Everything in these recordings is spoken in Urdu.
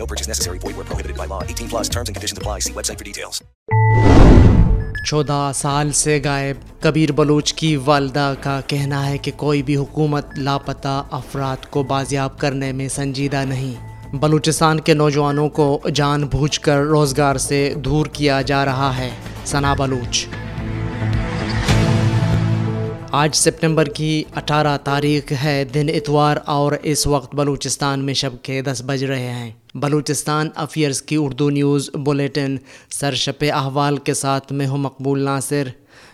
No purchase necessary. Void where prohibited by law. 18 plus terms and conditions apply. See website for details. چودہ سال سے غائب کبیر بلوچ کی والدہ کا کہنا ہے کہ کوئی بھی حکومت لاپتہ افراد کو بازیاب کرنے میں سنجیدہ نہیں بلوچستان کے نوجوانوں کو جان بوجھ کر روزگار سے دور کیا جا رہا ہے ثنا بلوچ آج سپٹمبر کی اٹھارہ تاریخ ہے، دن اتوار اور اس وقت بلوچستان میں شب کے دس بج رہے ہیں۔ بلوچستان افیئرز کی اردو نیوز بلیٹن، سرشپ احوال کے ساتھ میں ہوں مقبول ناصر۔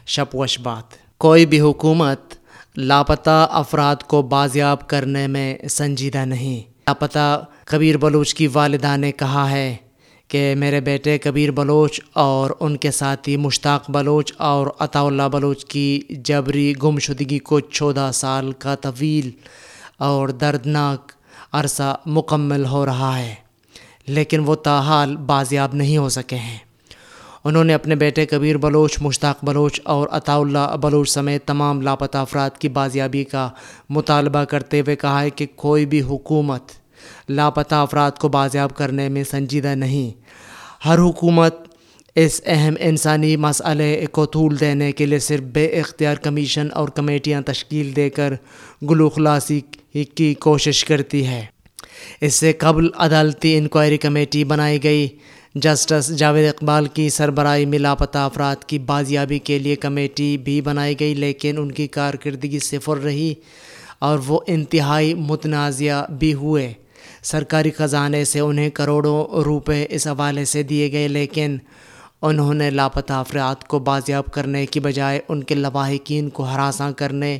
شپ وش بات کوئی بھی حکومت لاپتہ افراد کو بازیاب کرنے میں سنجیدہ نہیں۔ لاپتہ کبیر بلوچ کی والدہ نے کہا ہے کہ میرے بیٹے کبیر بلوچ اور ان کے ساتھی مشتاق بلوچ اور عطا اللہ بلوچ کی جبری گمشدگی کو چودہ سال کا طویل اور دردناک عرصہ مکمل ہو رہا ہے، لیکن وہ تاحال بازیاب نہیں ہو سکے ہیں۔ انہوں نے اپنے بیٹے کبیر بلوچ، مشتاق بلوچ اور عطا اللہ بلوچ سمیت تمام لاپتہ افراد کی بازیابی کا مطالبہ کرتے ہوئے کہا ہے کہ کوئی بھی حکومت لاپتہ افراد کو بازیاب کرنے میں سنجیدہ نہیں۔ ہر حکومت اس اہم انسانی مسئلے کو طول دینے کے لیے صرف بے اختیار کمیشن اور کمیٹیاں تشکیل دے کر گلو خلاصی کی کوشش کرتی ہے۔ اس سے قبل عدالتی انکوائری کمیٹی بنائی گئی۔ جسٹس جاوید اقبال کی سربراہی میں لاپتہ افراد کی بازیابی کے لیے کمیٹی بھی بنائی گئی، لیکن ان کی کارکردگی صفر رہی اور وہ انتہائی متنازعہ بھی ہوئے۔ سرکاری خزانے سے انہیں کروڑوں روپے اس حوالے سے دیے گئے، لیکن انہوں نے لاپتہ افراد کو بازیاب کرنے کی بجائے ان کے لواحقین کو ہراساں کرنے،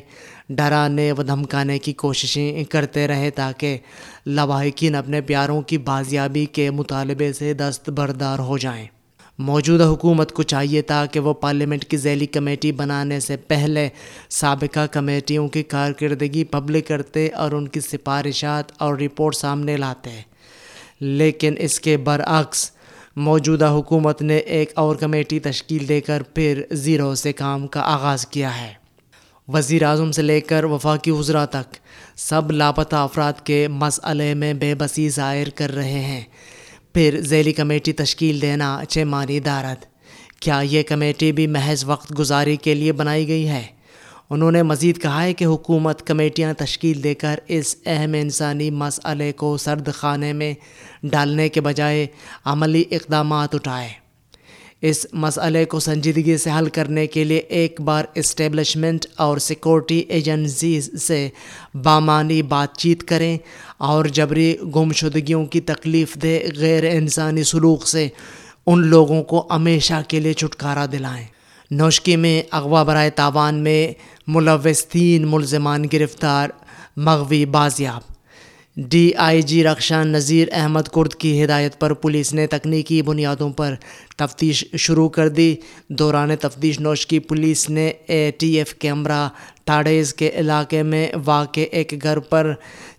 ڈرانے و دھمکانے کی کوششیں کرتے رہے تاکہ لواحقین اپنے پیاروں کی بازیابی کے مطالبے سے دست بردار ہو جائیں۔ موجودہ حکومت کو چاہیے تھا کہ وہ پارلیمنٹ کی ذیلی کمیٹی بنانے سے پہلے سابقہ کمیٹیوں کی کارکردگی پبلک کرتے اور ان کی سفارشات اور رپورٹ سامنے لاتے۔ لیکن اس کے برعکس، موجودہ حکومت نے ایک اور کمیٹی تشکیل دے کر پھر زیرو سے کام کا آغاز کیا ہے۔ وزیر اعظم سے لے کر وفاقی وزراء تک، سب لاپتہ افراد کے مسئلے میں بے بسی ظاہر کر رہے ہیں۔ پھر ذیلی کمیٹی تشکیل دینا چیمانی دارت۔ کیا یہ کمیٹی بھی محض وقت گزاری کے لیے بنائی گئی ہے؟ انہوں نے مزید کہا ہے کہ حکومت کمیٹیاں تشکیل دے کر اس اہم انسانی مسئلے کو سرد خانے میں ڈالنے کے بجائے عملی اقدامات اٹھائے۔ اس مسئلے کو سنجیدگی سے حل کرنے کے لیے ایک بار اسٹیبلشمنٹ اور سیکورٹی ایجنسیز سے بامانی بات چیت کریں اور جبری گمشدگیوں کی تکلیف دہ غیر انسانی سلوک سے ان لوگوں کو ہمیشہ کے لیے چھٹکارا دلائیں۔ نوشکی میں اغوا برائے تاوان میں ملوث تین ملزمان گرفتار مغوی بازیاب۔ D I G Rakhshan Nazir Ahmed Kurd کی ہدایت پر پولیس نے تکنیکی بنیادوں پر تفتیش شروع کر دی۔ دوران تفتیش نوش کی پولیس نے اے ٹی ایف کیمرہ ٹاڑیز کے علاقے میں واقع ایک گھر پر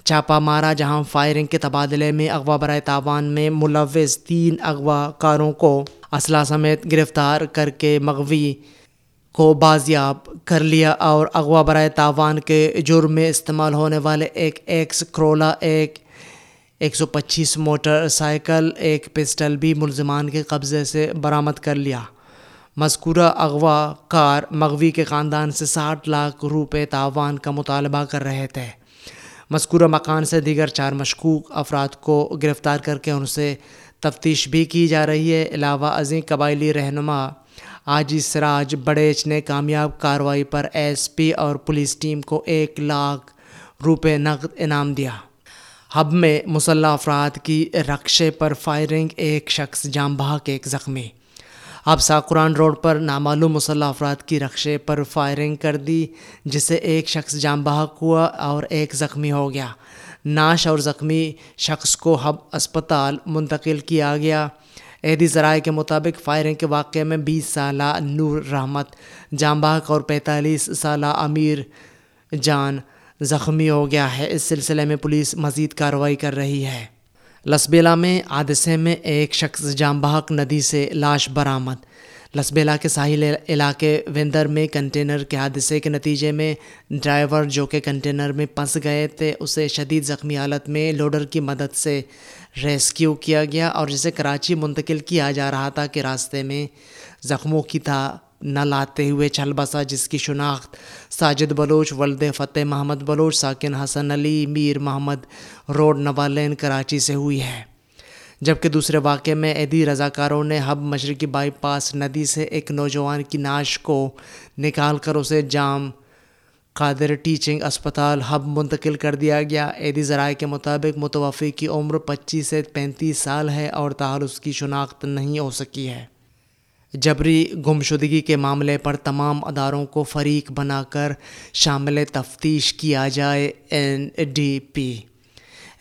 چھاپا مارا، جہاں فائرنگ کے تبادلے میں اغوا برائے تاوان میں ملوث تین اغوا کاروں کو اسلحہ سمیت گرفتار کر کے مغوی کو بازیاب کر لیا اور اغوا برائے تاوان کے جرم میں استعمال ہونے والے ایک ایکس کرولا، ایک ایک سو پچیس موٹر سائیکل، ایک پسٹل بھی ملزمان کے قبضے سے برآمد کر لیا۔ مذکورہ اغوا کار مغوی کے خاندان سے ساٹھ لاکھ روپے تاوان کا مطالبہ کر رہے تھے۔ مذکورہ مکان سے دیگر چار مشکوک افراد کو گرفتار کر کے ان سے تفتیش بھی کی جا رہی ہے۔ علاوہ ازیں قبائلی رہنما آجی سراج بڑیچ نے کامیاب کارروائی پر ایس پی اور پولیس ٹیم کو ایک لاکھ روپے نقد انعام دیا۔ ہب میں مسلح افراد کی رقشے پر فائرنگ ایک شخص جام بحق ایک زخمی۔ اب ساقران روڈ پر نامعلوم مسلح افراد کی رقشے پر فائرنگ کر دی جسے ایک شخص جام بحق ہوا اور ایک زخمی ہو گیا۔ ناش اور زخمی شخص کو ہب اسپتال منتقل کیا گیا۔ عیدی ذرائع کے مطابق فائرنگ کے واقعے میں بیس سالہ نور رحمت جام بحق اور پینتالیس سالہ امیر جان زخمی ہو گیا ہے۔ اس سلسلے میں پولیس مزید کارروائی کر رہی ہے۔ لسبیلا میں، حادثے میں ایک شخص جام بحق ندی سے لاش برآمد۔ لسبیلا کے ساحل علاقے ویندر میں کنٹینر کے حادثے کے نتیجے میں ڈرائیور جو کہ کنٹینر میں پھنس گئے تھے، اسے شدید زخمی حالت میں لوڈر کی مدد سے ریسکیو کیا گیا اور جسے کراچی منتقل کیا جا رہا تھا کہ راستے میں زخموں کی تھا، نہ لاتے ہوئے چھل بسا، جس کی شناخت ساجد بلوچ، ولد فتح محمد بلوچ، ساکن حسن علی، میر محمد، روڈ نوالین، کراچی سے ہوئی ہے۔ جبکہ دوسرے واقعے میں عیدی رضاکاروں نے ہب مشرقی بائی پاس ندی سے ایک نوجوان کی ناش کو نکال کر اسے جام قادر ٹیچنگ اسپتال ہب منتقل کر دیا عیدی ایدی ذرائع کے مطابق متوفی کی عمر پچیس سے پینتیس سال ہے اور تاہر اس کی شناخت نہیں ہو سکی ہے۔ جبری گمشدگی کے معاملے پر تمام اداروں کو فریق بنا کر شامل تفتیش کیا جائے۔ N D P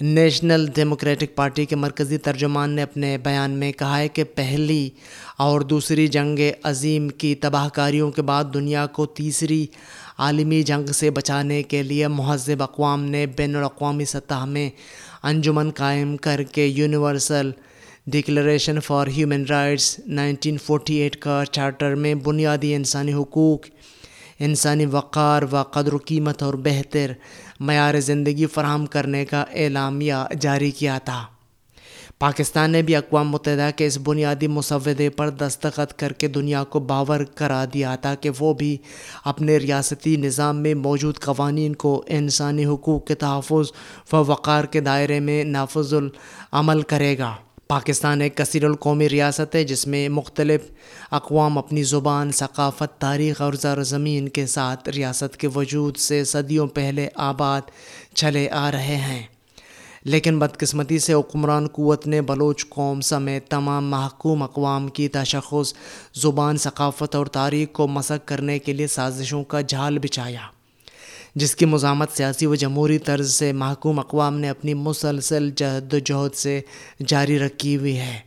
national democratic party کے مرکزی ترجمان نے اپنے بیان میں کہا ہے کہ پہلی اور دوسری جنگ عظیم کی تباہ کاریوں کے بعد دنیا کو تیسری عالمی جنگ سے بچانے کے لیے مہذب اقوام نے بین الاقوامی سطح میں انجمن قائم کر کے universal declaration for human rights nineteen forty eight کا چارٹر میں بنیادی انسانی حقوق انسانی وقار و قدر و قیمت اور بہتر معیار زندگی فراہم کرنے کا اعلامیہ جاری کیا تھا۔ پاکستان نے بھی اقوام متحدہ کے اس بنیادی مسودے پر دستخط کر کے دنیا کو باور کرا دیا تھا کہ وہ بھی اپنے ریاستی نظام میں موجود قوانین کو انسانی حقوق کے تحفظ و وقار کے دائرے میں نافذ العمل کرے گا۔ پاکستان ایک کثیر القومی ریاست ہے جس میں مختلف اقوام اپنی زبان، ثقافت، تاریخ اور زمین کے ساتھ ریاست کے وجود سے صدیوں پہلے آباد چلے آ رہے ہیں۔ لیکن بدقسمتی سے حکمران قوت نے بلوچ قوم سمیت تمام محکوم اقوام کی تشخص، زبان، ثقافت اور تاریخ کو مسق کرنے کے لیے سازشوں کا جھال بچھایا۔ جس کی مزامت سیاسی و جمہوری طرز سے محکوم اقوام نے اپنی مسلسل جہد و جہد سے جاری رکھی ہوئی ہے۔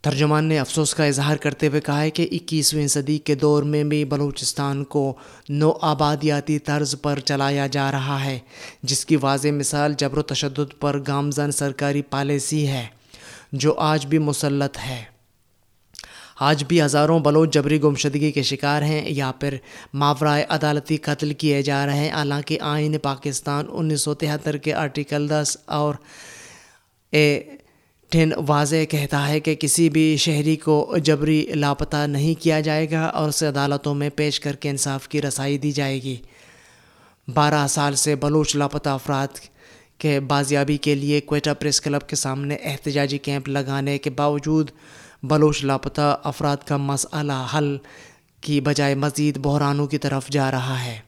ترجمان نے افسوس کا اظہار کرتے ہوئے کہا ہے کہ اکیسویں صدی کے دور میں بھی بلوچستان کو نو آبادیاتی طرز پر چلایا جا رہا ہے، جس کی واضح مثال جبر و تشدد پر گامزن سرکاری پالیسی ہے، جو آج بھی مسلط ہے۔ آج بھی ہزاروں بلوچ جبری گمشدگی کے شکار ہیں۔ یا پھر ماورائے عدالتی قتل کیے جا رہے ہیں۔ حالانکہ آئین پاکستان انیس سو تہتر کے آرٹیکل دس اور اے ٹین واضح کہتا ہے کہ کسی بھی شہری کو جبری لاپتہ نہیں کیا جائے گا اور اسے عدالتوں میں پیش کر کے انصاف کی رسائی دی جائے گی۔ بارہ سال سے بلوچ لاپتہ افراد کے بازیابی کے لیے کوئٹہ پریس کلب کے سامنے احتجاجی کیمپ لگانے کے باوجود بلوچ لاپتہ افراد کا مسئلہ حل کی بجائے مزید بحرانوں کی طرف جا رہا ہے۔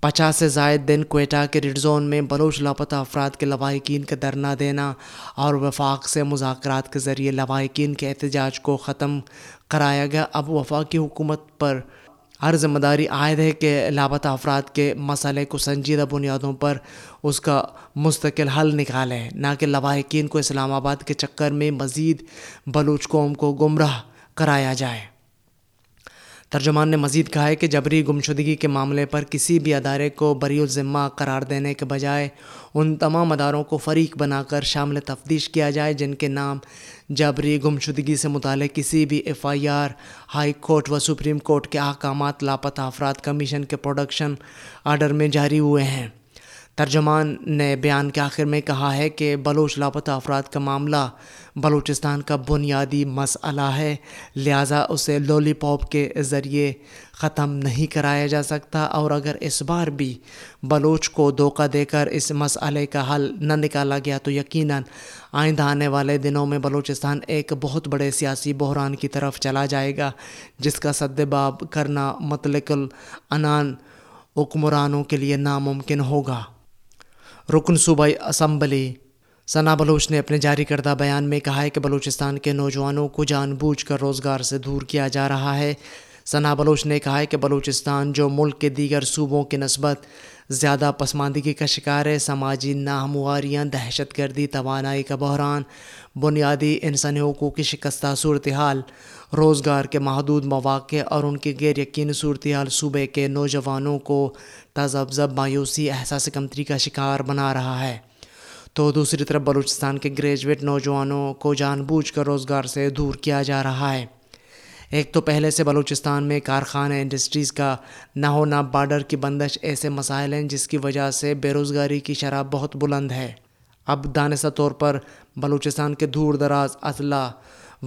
پچاس سے زائد دن کوئٹہ کے ریڈ زون میں بلوچ لاپتہ افراد کے لواحقین کا دھرنا دینا اور وفاق سے مذاکرات کے ذریعے لواحقین کے احتجاج کو ختم کرایا گیا۔ اب وفاقی حکومت پر ہر ذمہ داری عائد ہے کہ لاپتہ افراد کے مسئلے کو سنجیدہ بنیادوں پر اس کا مستقل حل نکالیں۔ نہ کہ لواحقین کو اسلام آباد کے چکر میں مزید بلوچ قوم کو گمراہ کرایا جائے۔ ترجمان نے مزید کہا ہے کہ جبری گمشدگی کے معاملے پر کسی بھی ادارے کو بری الذمہ قرار دینے کے بجائے ان تمام اداروں کو فریق بنا کر شامل تفتیش کیا جائے، جن کے نام جبری گمشدگی سے متعلق کسی بھی F I R, high court و سپریم کورٹ کے احکامات، لاپتہ افراد کمیشن کے پروڈکشن آرڈر میں جاری ہوئے ہیں۔ ترجمان نے بیان کے آخر میں کہا ہے کہ بلوچ لاپتہ افراد کا معاملہ بلوچستان کا بنیادی مسئلہ ہے، لہٰذا اسے لولی پاپ کے ذریعے ختم نہیں کرایا جا سکتا اور اگر اس بار بھی بلوچ کو دھوکہ دے کر اس مسئلے کا حل نہ نکالا گیا تو یقیناً آئندہ آنے والے دنوں میں بلوچستان ایک بہت بڑے سیاسی بحران کی طرف چلا جائے گا، جس کا سدباب کرنا مطلق العنان حکمرانوں کے لیے ناممکن ہوگا۔ رکن صوبائی اسمبلی۔ ثنا بلوچ نے اپنے جاری کردہ بیان میں کہا ہے کہ بلوچستان کے نوجوانوں کو جان بوجھ کر روزگار سے دور کیا جا رہا ہے۔ ثنا بلوچ نے کہا ہے کہ بلوچستان جو ملک کے دیگر صوبوں کے نسبت زیادہ پسماندگی کا شکار ہے، سماجی ناہمواریاں دہشت گردی، توانائی کا بحران، بنیادی انسانی حقوق کی شکستہ صورتحال، روزگار کے محدود مواقع اور ان کی غیر یقین صورتحال صوبے کے نوجوانوں کو تذب ضب مایوسی، احساس کمتری کا شکار بنا رہا ہے۔ تو دوسری طرف بلوچستان کے گریجویٹ نوجوانوں کو جان بوجھ کر روزگار سے دور کیا جا رہا ہے۔ ایک تو پہلے سے بلوچستان میں کارخانے انڈسٹریز کا نہ ہونا بارڈر کی بندش ایسے مسائل ہیں جس کی وجہ سے بے روزگاری کی شرح بہت بلند ہے۔ اب دانستہ طور پر بلوچستان کے دور دراز اضلاع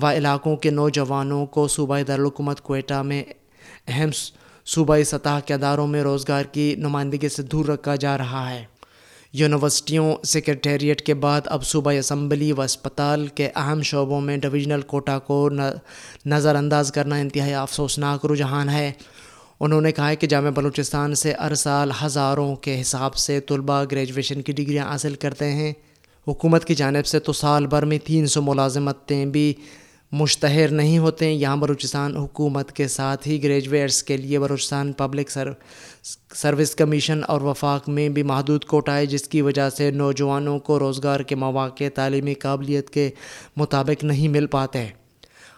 و علاقوں کے نوجوانوں کو صوبائی دارالحکومت کوئٹہ میں اہم صوبائی سطح کے اداروں میں روزگار کی نمائندگی سے دور رکھا جا رہا ہے۔ یونیورسٹیوں سیکرٹیریٹ کے بعد اب صوبائی اسمبلی و اسپتال کے اہم شعبوں میں ڈویژنل کوٹا کو نظر انداز کرنا انتہائی افسوسناک رجحان ہے۔ انہوں نے کہا ہے کہ جامعہ بلوچستان سے ہر سال ہزاروں کے حساب سے طلباء گریجویشن کی ڈگریاں حاصل کرتے ہیں۔ حکومت کی جانب سے تو سال بھر میں تین سو ملازمتیں بھی مشتہر نہیں ہوتے ہیں یہاں بلوچستان حکومت کے ساتھ ہی گریجویٹس کے لیے بلوچستان پبلک سروس کمیشن اور وفاق میں بھی محدود کوٹا ہے جس کی وجہ سے نوجوانوں کو روزگار کے مواقع، تعلیمی قابلیت کے مطابق نہیں مل پاتے۔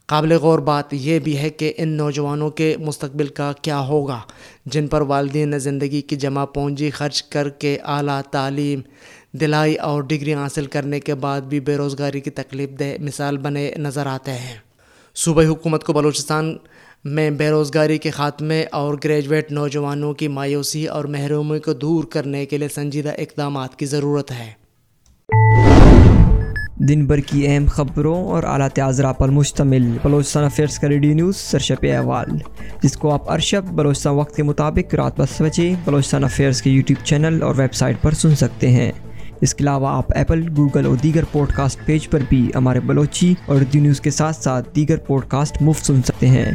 قابل غور بات یہ بھی ہے کہ ان نوجوانوں کے مستقبل کا کیا ہوگا، جن پر والدین نے زندگی کی جمع پونجی خرچ کر کے اعلیٰ تعلیم دلائی اور ڈگری حاصل کرنے کے بعد بھی بے روزگاری کی تکلیف دہ مثال بنے نظر آتے ہیں۔ صوبائی حکومت کو بلوچستان میں بے روزگاری کے خاتمے اور گریجویٹ نوجوانوں کی مایوسی اور محرومی کو دور کرنے کے لیے سنجیدہ اقدامات کی ضرورت ہے۔ دن بھر کی اہم خبروں اور اعلیٰ تعذرہ پر مشتمل۔ بلوچستان افیئرس کا ریڈیو نیوز سرشپ احوال۔ جس کو آپ ارشب بلوچستان وقت کے مطابق رات دس بجے بلوچستان افیئرس کے یوٹیوب چینل اور ویب سائٹ پر سن سکتے ہیں۔ اس کے علاوہ آپ ایپل گوگل اور دیگر پوڈ کاسٹ پیج پر بھی ہمارے بلوچی اور اردو نیوز کے ساتھ ساتھ دیگر پوڈ کاسٹ مفت سن سکتے ہیں۔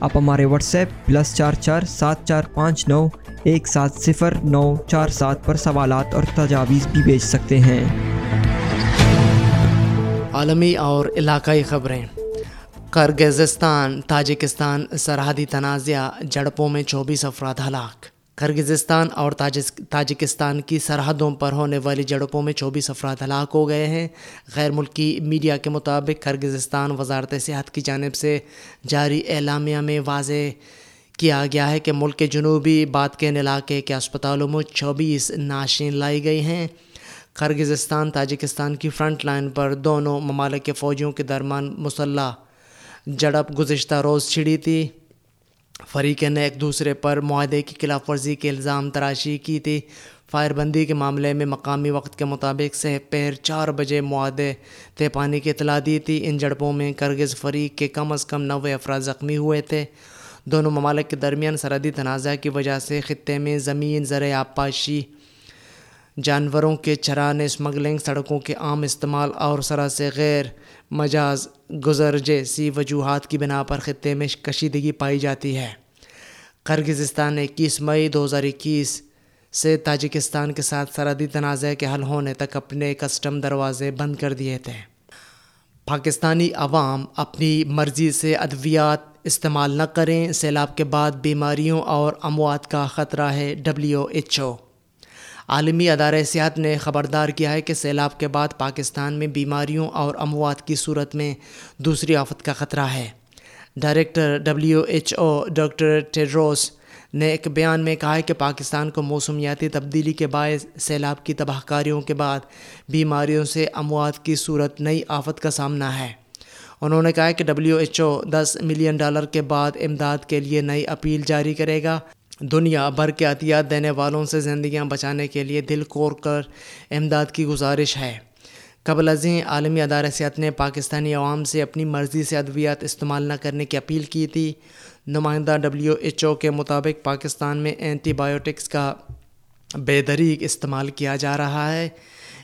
آپ ہمارے واٹس ایپ پلس چار چار سات چار پانچ نو ایک سات صفر نو چار سات پر سوالات اور تجاویز بھی بھیج سکتے ہیں۔ عالمی اور علاقائی خبریں۔ کرگزستان تاجکستان، سرحدی تنازعہ، جڑپوں میں چوبیس افراد ہلاک۔ کرگزستان اور تاجکستان کی سرحدوں پر ہونے والی جڑپوں میں چوبیس افراد ہلاک ہو گئے ہیں۔ غیر ملکی میڈیا کے مطابق کرگزستان وزارت صحت کی جانب سے جاری اعلامیہ میں واضح کیا گیا ہے کہ ملک کے جنوبی بادکین علاقے کے اسپتالوں میں چوبیس ناشین لائی گئی ہیں۔ کرگزستان تاجکستان کی فرنٹ لائن پر دونوں ممالک کے فوجیوں کے درمیان مسلح۔ جڑپ گزشتہ روز چھڑی تھی۔ فریقین نے ایک دوسرے پر معاہدے کی خلاف ورزی کے الزام تراشی کی تھی۔ فائر بندی کے معاملے میں مقامی وقت کے مطابق سے پیر چار بجے معاہدے طے پانی کی اطلاع دی تھی۔ ان جڑپوں میں کرگز فریق کے کم از کم نوے افراد زخمی ہوئے تھے۔ دونوں ممالک کے درمیان سرحدی تنازع کی وجہ سے خطے میں زمین زرع آبپاشی جانوروں کے چرانے اسمگلنگ سڑکوں کے عام استعمال اور سرح سے غیر مجاز گزر جیسی وجوہات کی بنا پر خطے میں کشیدگی پائی جاتی ہے۔ کرگزستان نے اکیس مئی دو ہزار اکیس سے تاجکستان کے ساتھ سرحدی تنازع کے حل ہونے تک اپنے کسٹم دروازے بند کر دیے تھے۔ پاکستانی عوام اپنی مرضی سے ادویات استعمال نہ کریں، سیلاب کے بعد بیماریوں اور اموات کا خطرہ ہے۔ ڈبلیو ایچ او عالمی ادارہ صحت نے خبردار کیا ہے کہ سیلاب کے بعد پاکستان میں بیماریوں اور اموات کی صورت میں دوسری آفت کا خطرہ ہے۔ Director W H O doctor Tedros نے ایک بیان میں کہا ہے کہ پاکستان کو موسمیاتی تبدیلی کے باعث سیلاب کی تباہ کاریوں کے بعد بیماریوں سے اموات کی صورت نئی آفت کا سامنا ہے۔ انہوں نے کہا کہ ڈبلیو ایچ او دس ملین ڈالر کے بعد امداد کے لیے نئی اپیل جاری کرے گا۔ دنیا بھر کے عطیات دینے والوں سے زندگیاں بچانے کے لیے دل کور کر امداد کی گزارش ہے۔ قبل ازیں عالمی ادارہ صحت نے پاکستانی عوام سے اپنی مرضی سے ادویات استعمال نہ کرنے کی اپیل کی تھی۔ نمائندہ ڈبلیو ایچ او کے مطابق پاکستان میں اینٹی بایوٹکس کا بے دریغ استعمال کیا جا رہا ہے۔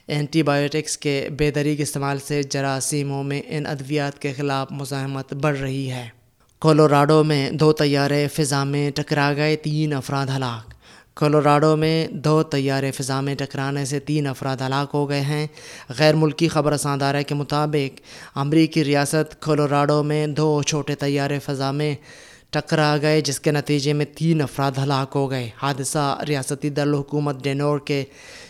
اینٹی بایوٹکس کے بے دریغ استعمال سے جراثیموں میں ان ادویات کے خلاف مزاحمت بڑھ رہی ہے۔ کولوراڈو میں دو طیارے فضا میں ٹکرا گئے، تین افراد ہلاک۔ کولوراڈو میں دو طیارے فضا میں ٹکرانے سے تین افراد ہلاک ہو گئے ہیں۔ غیر ملکی خبر ادارہ کے مطابق امریکی ریاست کولوراڈو میں دو چھوٹے طیارے فضا میں ٹکرا گئے، جس کے نتیجے میں تین افراد ہلاک ہو گئے۔ حادثہ ریاستی دارالحکومت ڈینور کے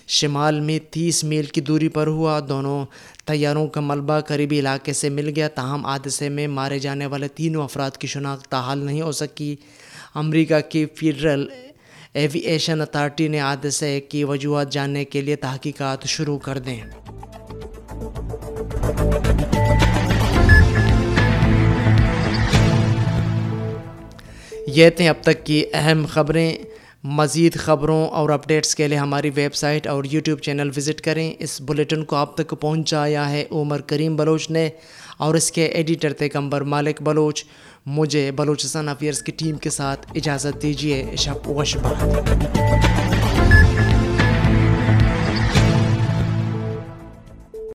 شمال میں تیس میل کی دوری پر ہوا۔ دونوں طیاروں کا ملبہ قریبی علاقے سے مل گیا۔ تاہم، حادثے میں مارے جانے والے تینوں افراد کی شناخت تاحال نہیں ہو سکی۔ امریکہ کی فیڈرل ایوییشن اتھارٹی نے حادثے کی وجوہات جاننے کے لیے تحقیقات شروع کر دیں۔ یہ تھیں اب تک کی اہم خبریں۔ مزید خبروں اور اپڈیٹس کے لیے ہماری ویب سائٹ اور یوٹیوب چینل وزٹ کریں۔ اس بلیٹن کو آپ تک پہنچایا ہے عمر کریم بلوچ نے اور اس کے ایڈیٹر تیکمبر مالک بلوچ۔ مجھے بلوچستان افیئرس کی ٹیم کے ساتھ اجازت دیجیے شب وشبات